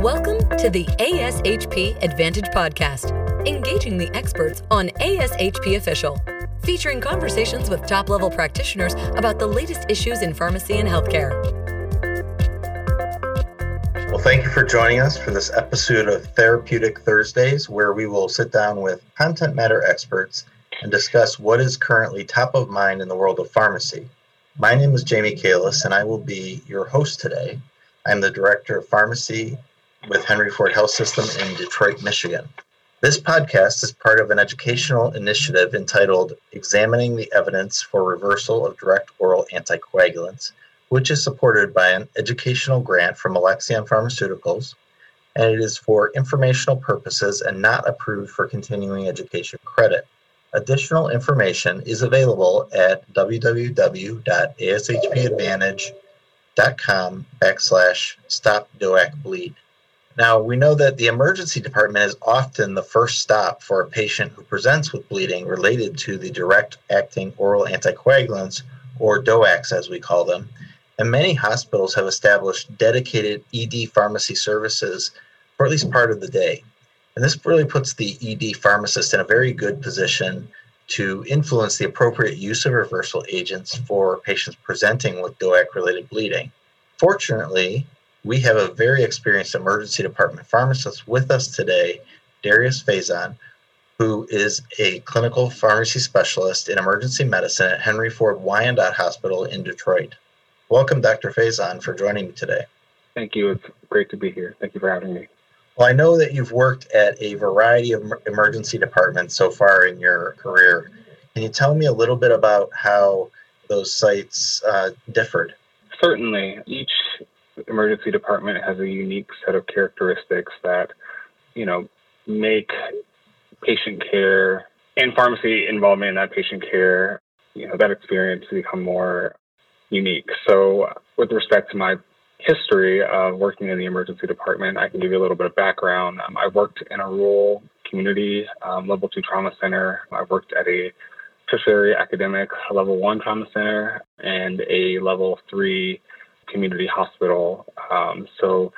Welcome to the ASHP Advantage Podcast, engaging the experts on ASHP Official, featuring conversations with top level practitioners about the latest issues in pharmacy and healthcare. Well, thank you for joining us for this episode of Therapeutic Thursdays, where we will sit down with content matter experts and discuss what is currently top of mind in the world of pharmacy. My name is Jamie Kalis, and I will be your host today. I'm the Director of Pharmacy with Henry Ford Health System in Detroit, Michigan. This podcast is part of an educational initiative entitled Examining the Evidence for Reversal of Direct Oral Anticoagulants, which is supported by an educational grant from Alexion Pharmaceuticals, and it is for informational purposes and not approved for continuing education credit. Additional information is available at www.ashpadvantage.com backslash stop DOAC bleed. Now, we know that the emergency department is often the first stop for a patient who presents with bleeding related to the direct acting oral anticoagulants, or DOACs as we call them. And many hospitals have established dedicated ED pharmacy services for at least part of the day. And this really puts the ED pharmacist in a very good position to influence the appropriate use of reversal agents for patients presenting with DOAC related bleeding. Fortunately, we have a very experienced emergency department pharmacist with us today, Darius Faison, who is a clinical pharmacy specialist in emergency medicine at Henry Ford Wyandotte Hospital in Detroit. Welcome, Dr. Faison, for joining me today. Thank you. It's great to be here. Thank you for having me. Well, I know that you've worked at a variety of emergency departments so far in your career. Can you tell me a little bit about how those sites uh, differed? Certainly. Each emergency department has a unique set of characteristics that, you know, make patient care and pharmacy involvement in that patient care, you know, that experience become more unique. So, with respect to my history of working in the emergency department, I can give you a little bit of background. Um, I worked in a rural community um, level two trauma center. I worked at a tertiary academic level one trauma center and a level three community hospital. Um, so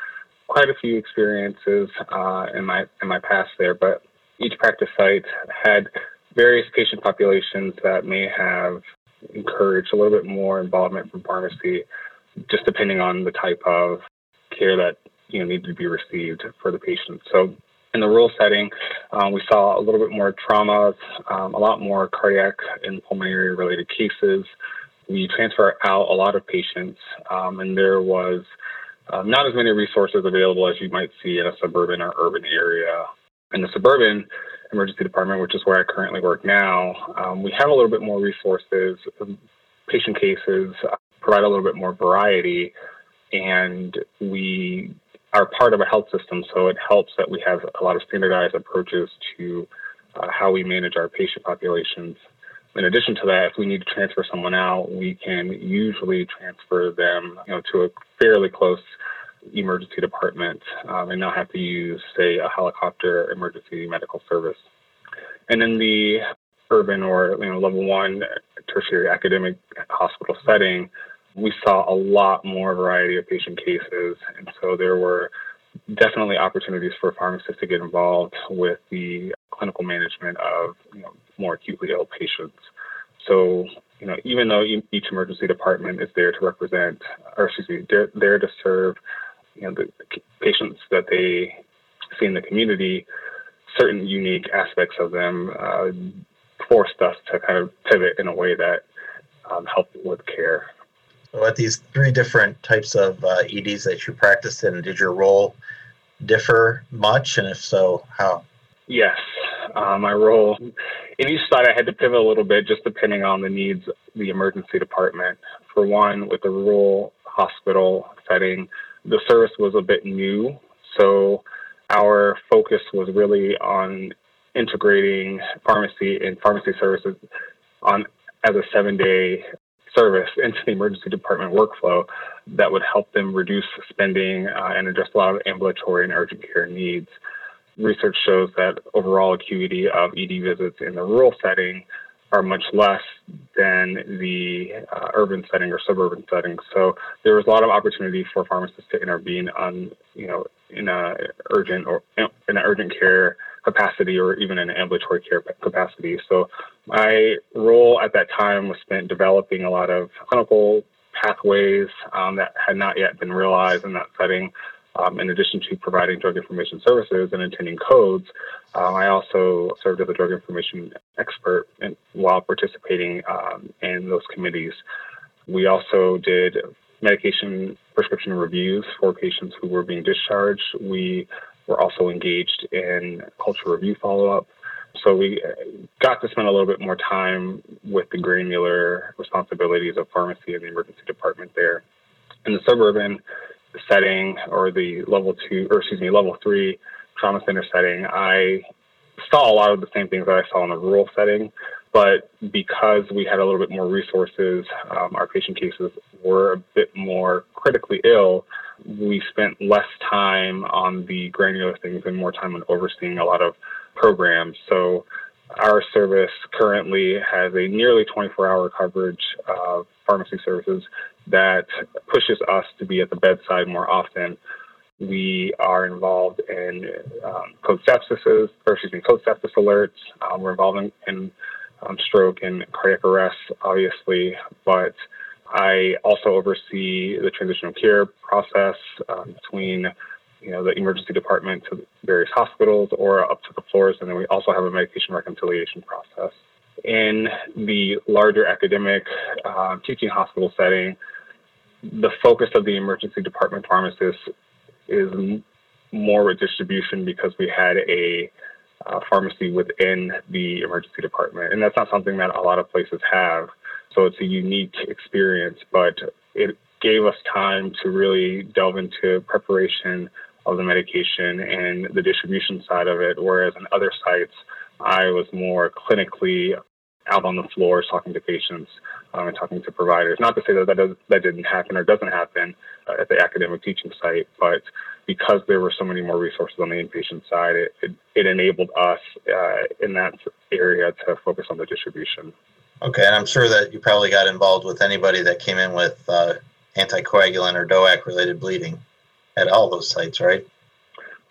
quite a few experiences uh, in my in my past there, but each practice site had various patient populations that may have encouraged a little bit more involvement from pharmacy just depending on the type of care that you know needed to be received for the patient. So in the rural setting, um, we saw a little bit more traumas, um, a lot more cardiac and pulmonary related cases. We transfer out a lot of patients, um, and there was uh, not as many resources available as you might see in a suburban or urban area. In the suburban emergency department, which is where I currently work now, um, we have a little bit more resources, patient cases, provide a little bit more variety. And we are part of a health system, so it helps that we have a lot of standardized approaches to uh, how we manage our patient populations. In addition to that, if we need to transfer someone out, we can usually transfer them, you know, to a fairly close emergency department um, and not have to use, say, a helicopter emergency medical service. And in the urban or you know level one tertiary academic hospital setting, we saw a lot more variety of patient cases. And so there were definitely opportunities for pharmacists to get involved with the clinical management of you know, more acutely ill patients. So, you know, even though each emergency department is there to represent, or excuse me, they're there to serve, you know, the patients that they see in the community, certain unique aspects of them uh, forced us to kind of pivot in a way that um, helped with care. So, at these three different types of uh, EDs that you practiced in, did your role differ much? And if so, how? Yes, uh, my role in each side, I had to pivot a little bit just depending on the needs of the emergency department. For one, with the rural hospital setting, the service was a bit new. So, our focus was really on integrating pharmacy and pharmacy services on as a seven day service into the emergency department workflow that would help them reduce spending uh, and address a lot of ambulatory and urgent care needs. Research shows that overall acuity of ED visits in the rural setting are much less than the uh, urban setting or suburban setting. So there was a lot of opportunity for pharmacists to intervene on, you know, in, a urgent or in an urgent care capacity or even an ambulatory care capacity. So my role at that time was spent developing a lot of clinical pathways um, that had not yet been realized in that setting. Um, in addition to providing drug information services and attending codes, um, I also served as a drug information expert in, while participating um, in those committees. We also did medication prescription reviews for patients who were being discharged. We were also engaged in culture review follow up. So we got to spend a little bit more time with the granular responsibilities of pharmacy and the emergency department there. In the suburban setting or the level two, or excuse me, level three trauma center setting, I saw a lot of the same things that I saw in the rural setting. But because we had a little bit more resources, um, our patient cases were a bit more critically ill. We spent less time on the granular things and more time on overseeing a lot of programs. So our service currently has a nearly 24 hour coverage of pharmacy services that pushes us to be at the bedside more often. We are involved in um, code sepsis, or excuse me, code sepsis alerts. Um, we're involved in, in um, stroke and cardiac arrest, obviously, but I also oversee the transitional care process um, between you know, the emergency department to various hospitals or up to the floors. And then we also have a medication reconciliation process. In the larger academic uh, teaching hospital setting, the focus of the emergency department pharmacist is more with distribution because we had a uh, pharmacy within the emergency department. And that's not something that a lot of places have. So it's a unique experience, but it gave us time to really delve into preparation of the medication and the distribution side of it. Whereas in other sites, I was more clinically out on the floor talking to patients um, and talking to providers. Not to say that that, does, that didn't happen or doesn't happen uh, at the academic teaching site, but because there were so many more resources on the inpatient side, it, it, it enabled us uh, in that area to focus on the distribution. Okay, and I'm sure that you probably got involved with anybody that came in with uh, anticoagulant or DOAC related bleeding at all those sites, right?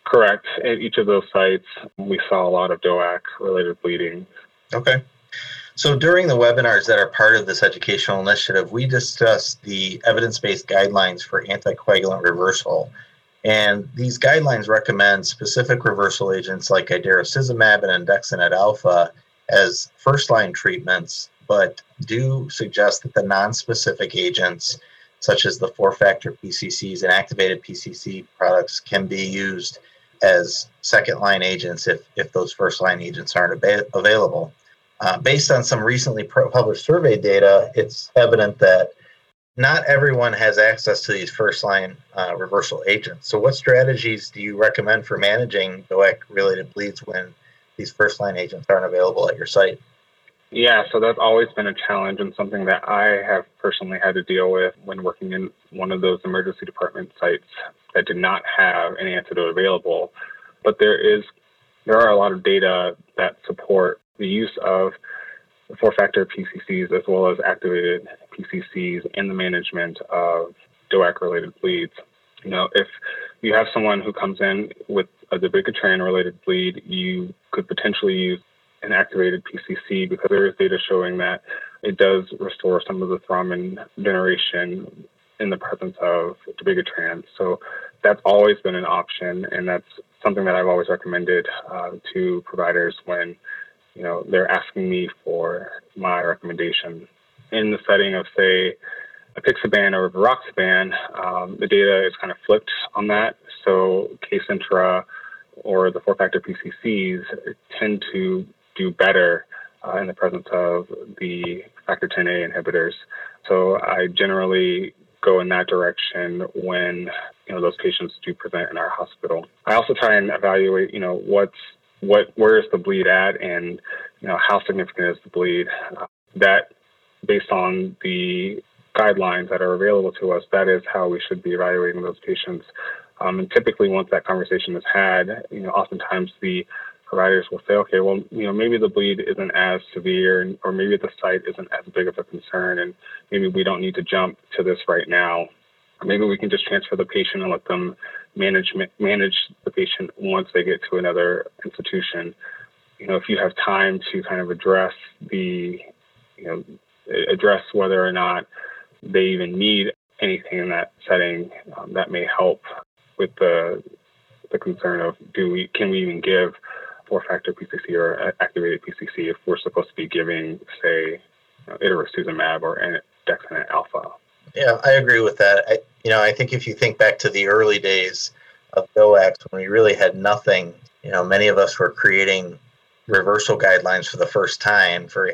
Correct. At each of those sites, we saw a lot of DOAC related bleeding. Okay. So during the webinars that are part of this educational initiative, we discussed the evidence based guidelines for anticoagulant reversal. And these guidelines recommend specific reversal agents like idarucizumab and andexanet alfa as first line treatments, but do suggest that the non specific agents such as the four factor PCCs and activated PCC products, can be used as second line agents if, if those first line agents aren't ab- available. Uh, based on some recently published survey data, it's evident that not everyone has access to these first line uh, reversal agents. So, what strategies do you recommend for managing DOAC related bleeds when these first line agents aren't available at your site? Yeah, so that's always been a challenge and something that I have personally had to deal with when working in one of those emergency department sites that did not have an antidote available. But there is there are a lot of data that support the use of four factor PCCs as well as activated PCCs in the management of DOAC related bleeds. You know, if you have someone who comes in with a dabigatran related bleed, you could potentially use an activated PCC because there is data showing that it does restore some of the thrombin generation in the presence of dabigatran. So that's always been an option, and that's something that I've always recommended uh, to providers when you know they're asking me for my recommendation. In the setting of say a apixaban or rivaroxaban, um, the data is kind of flipped on that. So Kcentra or the four-factor PCCs tend to do better uh, in the presence of the factor 10A inhibitors. So I generally go in that direction when you know those patients do present in our hospital. I also try and evaluate, you know, what's what where is the bleed at, and you know how significant is the bleed. Uh, that based on the guidelines that are available to us, that is how we should be evaluating those patients. Um, and typically, once that conversation is had, you know, oftentimes the providers will say, okay, well, you know, maybe the bleed isn't as severe, or maybe the site isn't as big of a concern, and maybe we don't need to jump to this right now. Maybe we can just transfer the patient and let them management manage the patient once they get to another institution. You know, if you have time to kind of address the, you know, address whether or not they even need anything in that setting, um, that may help with the the concern of do we can we even give four factor PCC or activated PCC if we're supposed to be giving say you know, idarucizumab or andexanet alfa. Yeah, I agree with that. I, you know, I think if you think back to the early days of DOACs when we really had nothing, you know, many of us were creating reversal guidelines for the first time for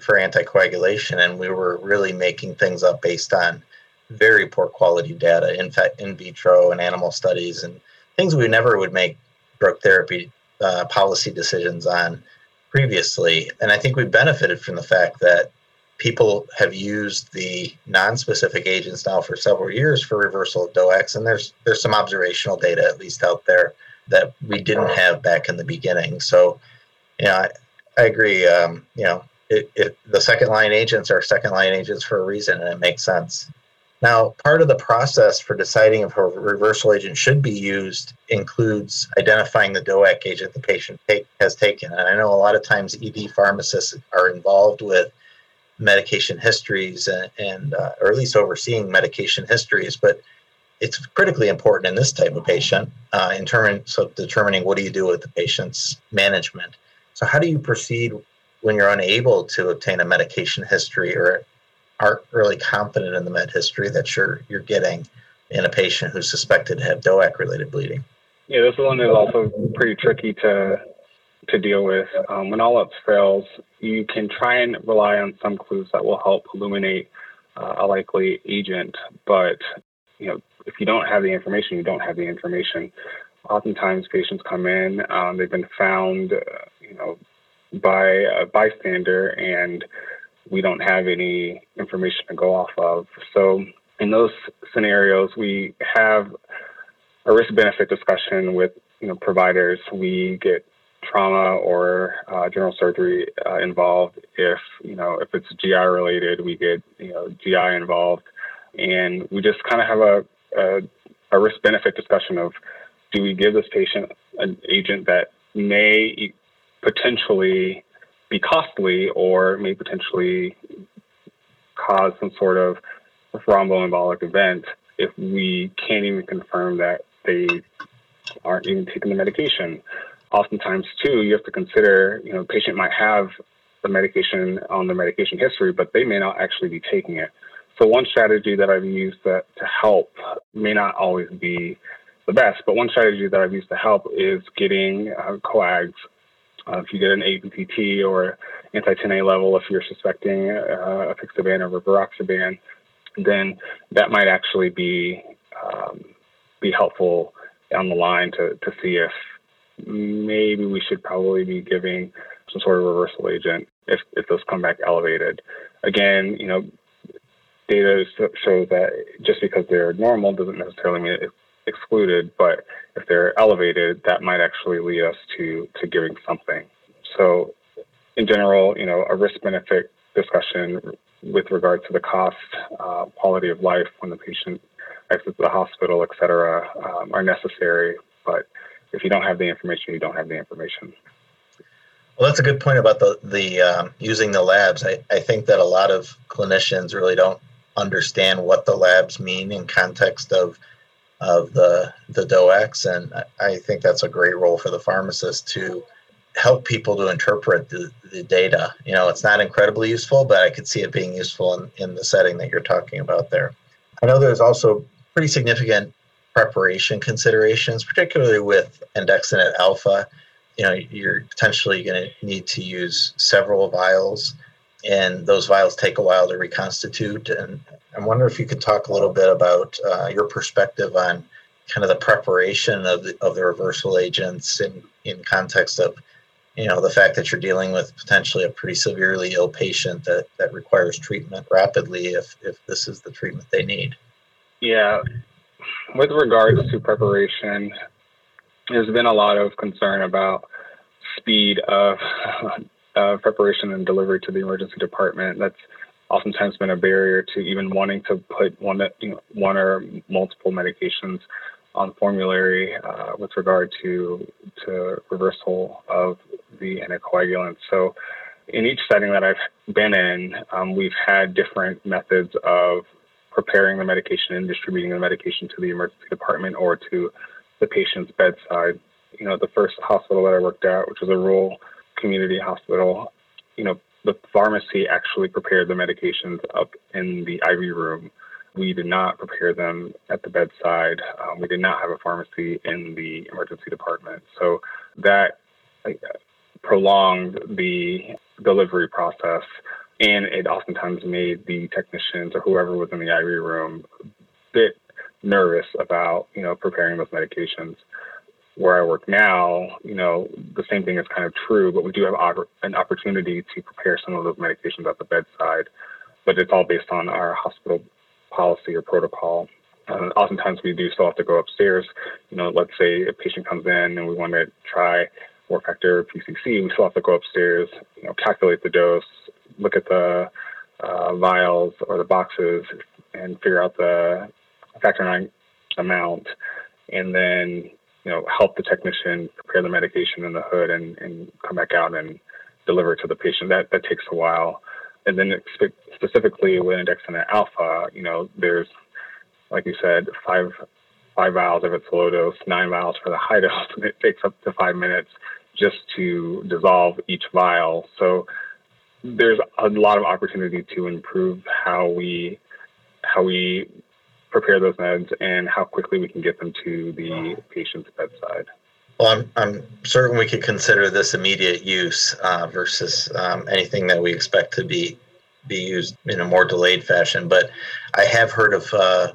for anticoagulation, and we were really making things up based on very poor quality data, in fact, in vitro and animal studies, and things we never would make drug therapy uh, policy decisions on previously. And I think we benefited from the fact that people have used the non-specific agents now for several years for reversal of DOACs, and there's there's some observational data at least out there that we didn't have back in the beginning. So, you know, I, I agree. Um, you know, it, it, the second line agents are second line agents for a reason, and it makes sense. Now, part of the process for deciding if a reversal agent should be used includes identifying the DOAC agent the patient take, has taken. And I know a lot of times ED pharmacists are involved with medication histories and, and uh, or at least overseeing medication histories, but it's critically important in this type of patient uh, in terms of determining what do you do with the patient's management. So, how do you proceed when you're unable to obtain a medication history or aren't really confident in the med history that you're you're getting in a patient who's suspected to have DOAC related bleeding. Yeah, this one is also pretty tricky to to deal with. Um, when all else fails, you can try and rely on some clues that will help illuminate uh, a likely agent, but you know if you don't have the information, you don't have the information. Oftentimes, patients come in, um, they've been found, uh, you know, by a bystander, and we don't have any information to go off of. So in those scenarios, we have a risk benefit discussion with you know providers. We get trauma or uh, general surgery uh, involved. If you know if it's GI related, we get you know GI involved, and we just kind of have a, a, a risk benefit discussion of do we give this patient an agent that may potentially be costly or may potentially cause some sort of thromboembolic event if we can't even confirm that they aren't even taking the medication. Oftentimes, too, you have to consider, you know, the patient might have the medication on the medication history, but they may not actually be taking it. So one strategy that I've used that, to help may not always be the best, but one strategy that I've used to help is getting uh, coags uh, if you get an APTT or anti-10A level, if you're suspecting uh, apixaban or rivaroxaban, then that might actually be um, be helpful down the line to, to see if maybe we should probably be giving some sort of reversal agent if, if those come back elevated. Again, you know, data shows that just because they're normal doesn't necessarily mean it excluded, but if they're elevated, that might actually lead us to, to giving something. So, in general, you know, a risk benefit discussion with regard to the cost, uh, quality of life when the patient exits the hospital, et cetera, um, are necessary. But if you don't have the information, you don't have the information. Well, that's a good point about the the um, using the labs. I, I think that a lot of clinicians really don't understand what the labs mean in context of of the the DOACs, and I think that's a great role for the pharmacist to help people to interpret the, the data. You know, it's not incredibly useful, but I could see it being useful in, in the setting that you're talking about there. I know there's also pretty significant preparation considerations, particularly with andexanet alfa. You know, you're potentially going to need to use several vials, and those vials take a while to reconstitute. And I wonder if you could talk a little bit about uh, your perspective on kind of the preparation of the, of the reversal agents in, in context of you know the fact that you're dealing with potentially a pretty severely ill patient that that requires treatment rapidly if if this is the treatment they need yeah with regards to preparation there's been a lot of concern about speed of uh, preparation and delivery to the emergency department that's oftentimes been a barrier to even wanting to put one, you know, one or multiple medications on formulary uh, with regard to to reversal of the anticoagulants. So, in each setting that I've been in, um, we've had different methods of preparing the medication and distributing the medication to the emergency department or to the patient's bedside. You know, the first hospital that I worked at, which was a rural community hospital, you know, the pharmacy actually prepared the medications up in the IV room. We did not prepare them at the bedside. Um, we did not have a pharmacy in the emergency department. So that uh, prolonged the delivery process and it oftentimes made the technicians or whoever was in the IV room a bit nervous about, you know, preparing those medications where I work now, you know, the same thing is kind of true, but we do have an opportunity to prepare some of those medications at the bedside, but it's all based on our hospital policy or protocol. Oftentimes we do still have to go upstairs. You know, let's say a patient comes in and we want to try four factor PCC, we still have to go upstairs, you know, calculate the dose, look at the uh, vials or the boxes and figure out the factor nine amount, and then you know, help the technician prepare the medication in the hood and, and come back out and deliver it to the patient. That that takes a while. And then specifically with Andexanet alfa, you know, there's like you said, five five vials if it's low dose, nine vials for the high dose, and it takes up to five minutes just to dissolve each vial. So there's a lot of opportunity to improve how we how we prepare those meds and how quickly we can get them to the patient's bedside. Well, I'm, I'm certain we could consider this immediate use uh, versus um, anything that we expect to be be used in a more delayed fashion. But I have heard of uh,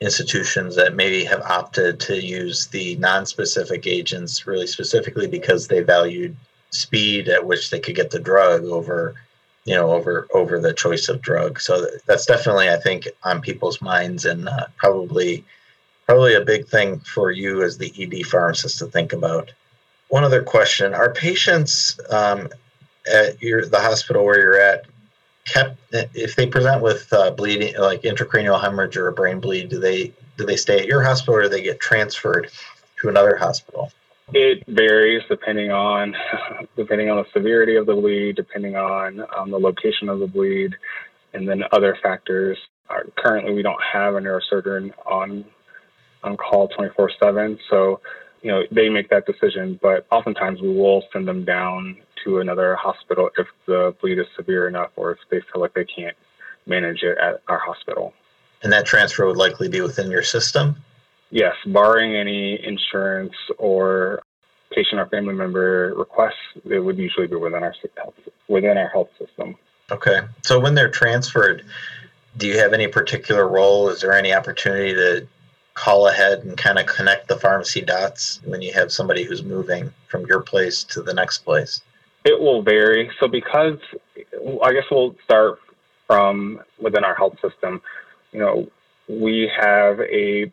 institutions that maybe have opted to use the non-specific agents really specifically because they valued speed at which they could get the drug over you know over over the choice of drug. So that's definitely i think on people's minds and uh, probably probably a big thing for you as the ed pharmacist to think about. One other question. Are patients um, at your the hospital where you're at kept if they present with uh, bleeding like intracranial hemorrhage or a brain bleed do they do they stay at your hospital or do they get transferred to another hospital it varies depending on depending on the severity of the bleed, depending on um, the location of the bleed, and then other factors. Currently, we don't have a neurosurgeon on on call 24/7, so you know they make that decision. But oftentimes, we will send them down to another hospital if the bleed is severe enough, or if they feel like they can't manage it at our hospital. And that transfer would likely be within your system. Yes, barring any insurance or patient or family member requests, it would usually be within our health, within our health system. Okay, so when they're transferred, do you have any particular role? Is there any opportunity to call ahead and kind of connect the pharmacy dots when you have somebody who's moving from your place to the next place? It will vary. So because I guess we'll start from within our health system. You know, we have a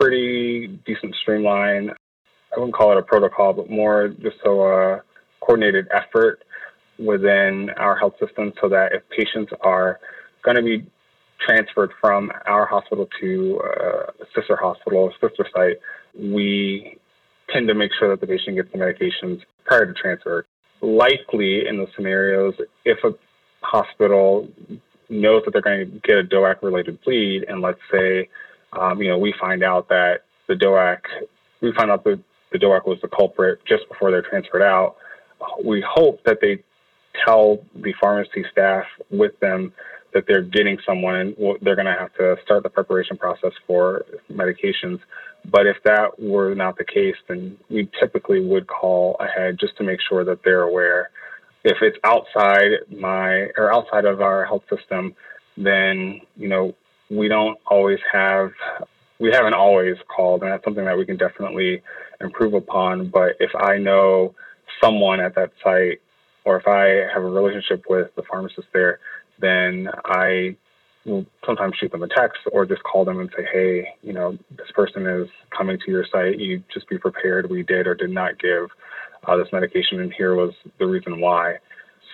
pretty decent streamline. I wouldn't call it a protocol, but more just so a coordinated effort within our health system so that if patients are going to be transferred from our hospital to a sister hospital or sister site, we tend to make sure that the patient gets the medications prior to transfer. Likely in those scenarios, if a hospital knows that they're going to get a DOAC related bleed, and let's say um, you know, we find out that the DOAC, we find out that the DOAC was the culprit just before they're transferred out. We hope that they tell the pharmacy staff with them that they're getting someone and they're going to have to start the preparation process for medications. But if that were not the case, then we typically would call ahead just to make sure that they're aware. If it's outside my or outside of our health system, then you know we don't always have we haven't always called and that's something that we can definitely improve upon but if i know someone at that site or if i have a relationship with the pharmacist there then i will sometimes shoot them a text or just call them and say hey you know this person is coming to your site. You just be prepared. We did or did not give uh, this medication and here was the reason why.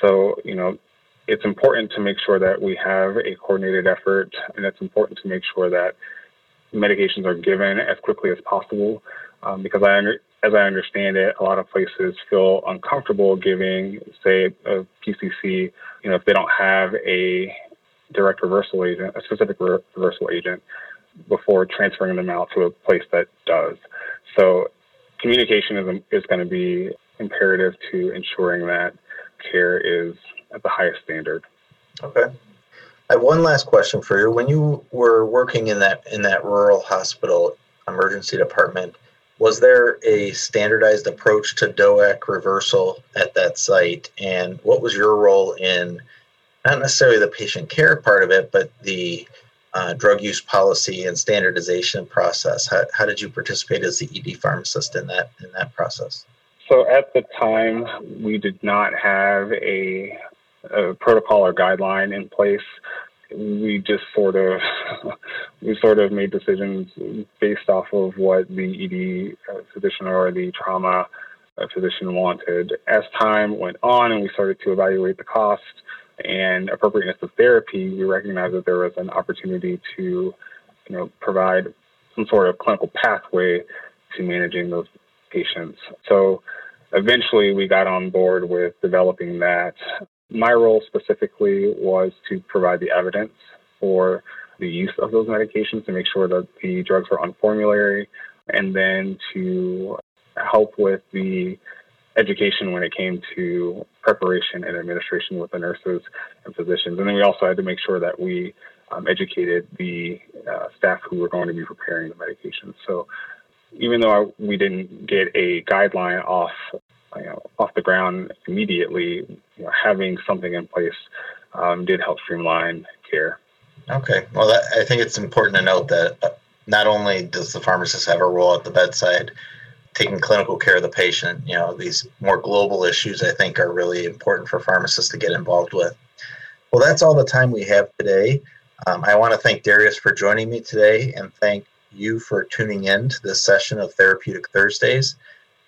So you know it's important to make sure that we have a coordinated effort, and it's important to make sure that medications are given as quickly as possible um, because I as I understand it, a lot of places feel uncomfortable giving, say, a PCC, you know, if they don't have a direct reversal agent, a specific re- reversal agent, before transferring them out to a place that does. So, communication is, is going to be imperative to ensuring that care is at the highest standard. Okay. I have one last question for you. When you were working in that in that rural hospital emergency department, was there a standardized approach to DOAC reversal at that site? And what was your role in not necessarily the patient care part of it, but the uh, drug use policy and standardization process? How, how did you participate as the ED pharmacist in that in that process? So at the time, we did not have a, a protocol or guideline in place we just sort of we sort of made decisions based off of what the ED uh, physician or the trauma uh, physician wanted. As time went on and we started to evaluate the cost and appropriateness of therapy, we recognized that there was an opportunity to, you know, provide some sort of clinical pathway to managing those patients. So eventually we got on board with developing that my role specifically was to provide the evidence for the use of those medications to make sure that the drugs were on formulary and then to help with the education when it came to preparation and administration with the nurses and physicians. And then we also had to make sure that we um, educated the uh, staff who were going to be preparing the medications. So even though we didn't get a guideline off you know, off the ground immediately, you know, having something in place um, did help streamline care. Okay. Well, that, I think it's important to note that uh, not only does the pharmacist have a role at the bedside, taking clinical care of the patient, you know, these more global issues I think are really important for pharmacists to get involved with. Well, that's all the time we have today. Um, I want to thank Darius for joining me today and thank you for tuning in to this session of Therapeutic Thursdays.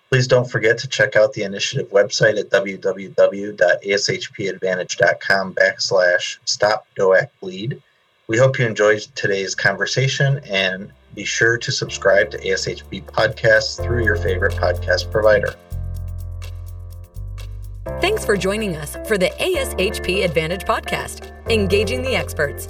Please don't forget to check out the initiative website at www.ashpadvantage.com backslash stop DOAC bleed. We hope you enjoyed today's conversation and be sure to subscribe to ASHP podcasts through your favorite podcast provider. Thanks for joining us for the ASHP Advantage podcast, Engaging the Experts.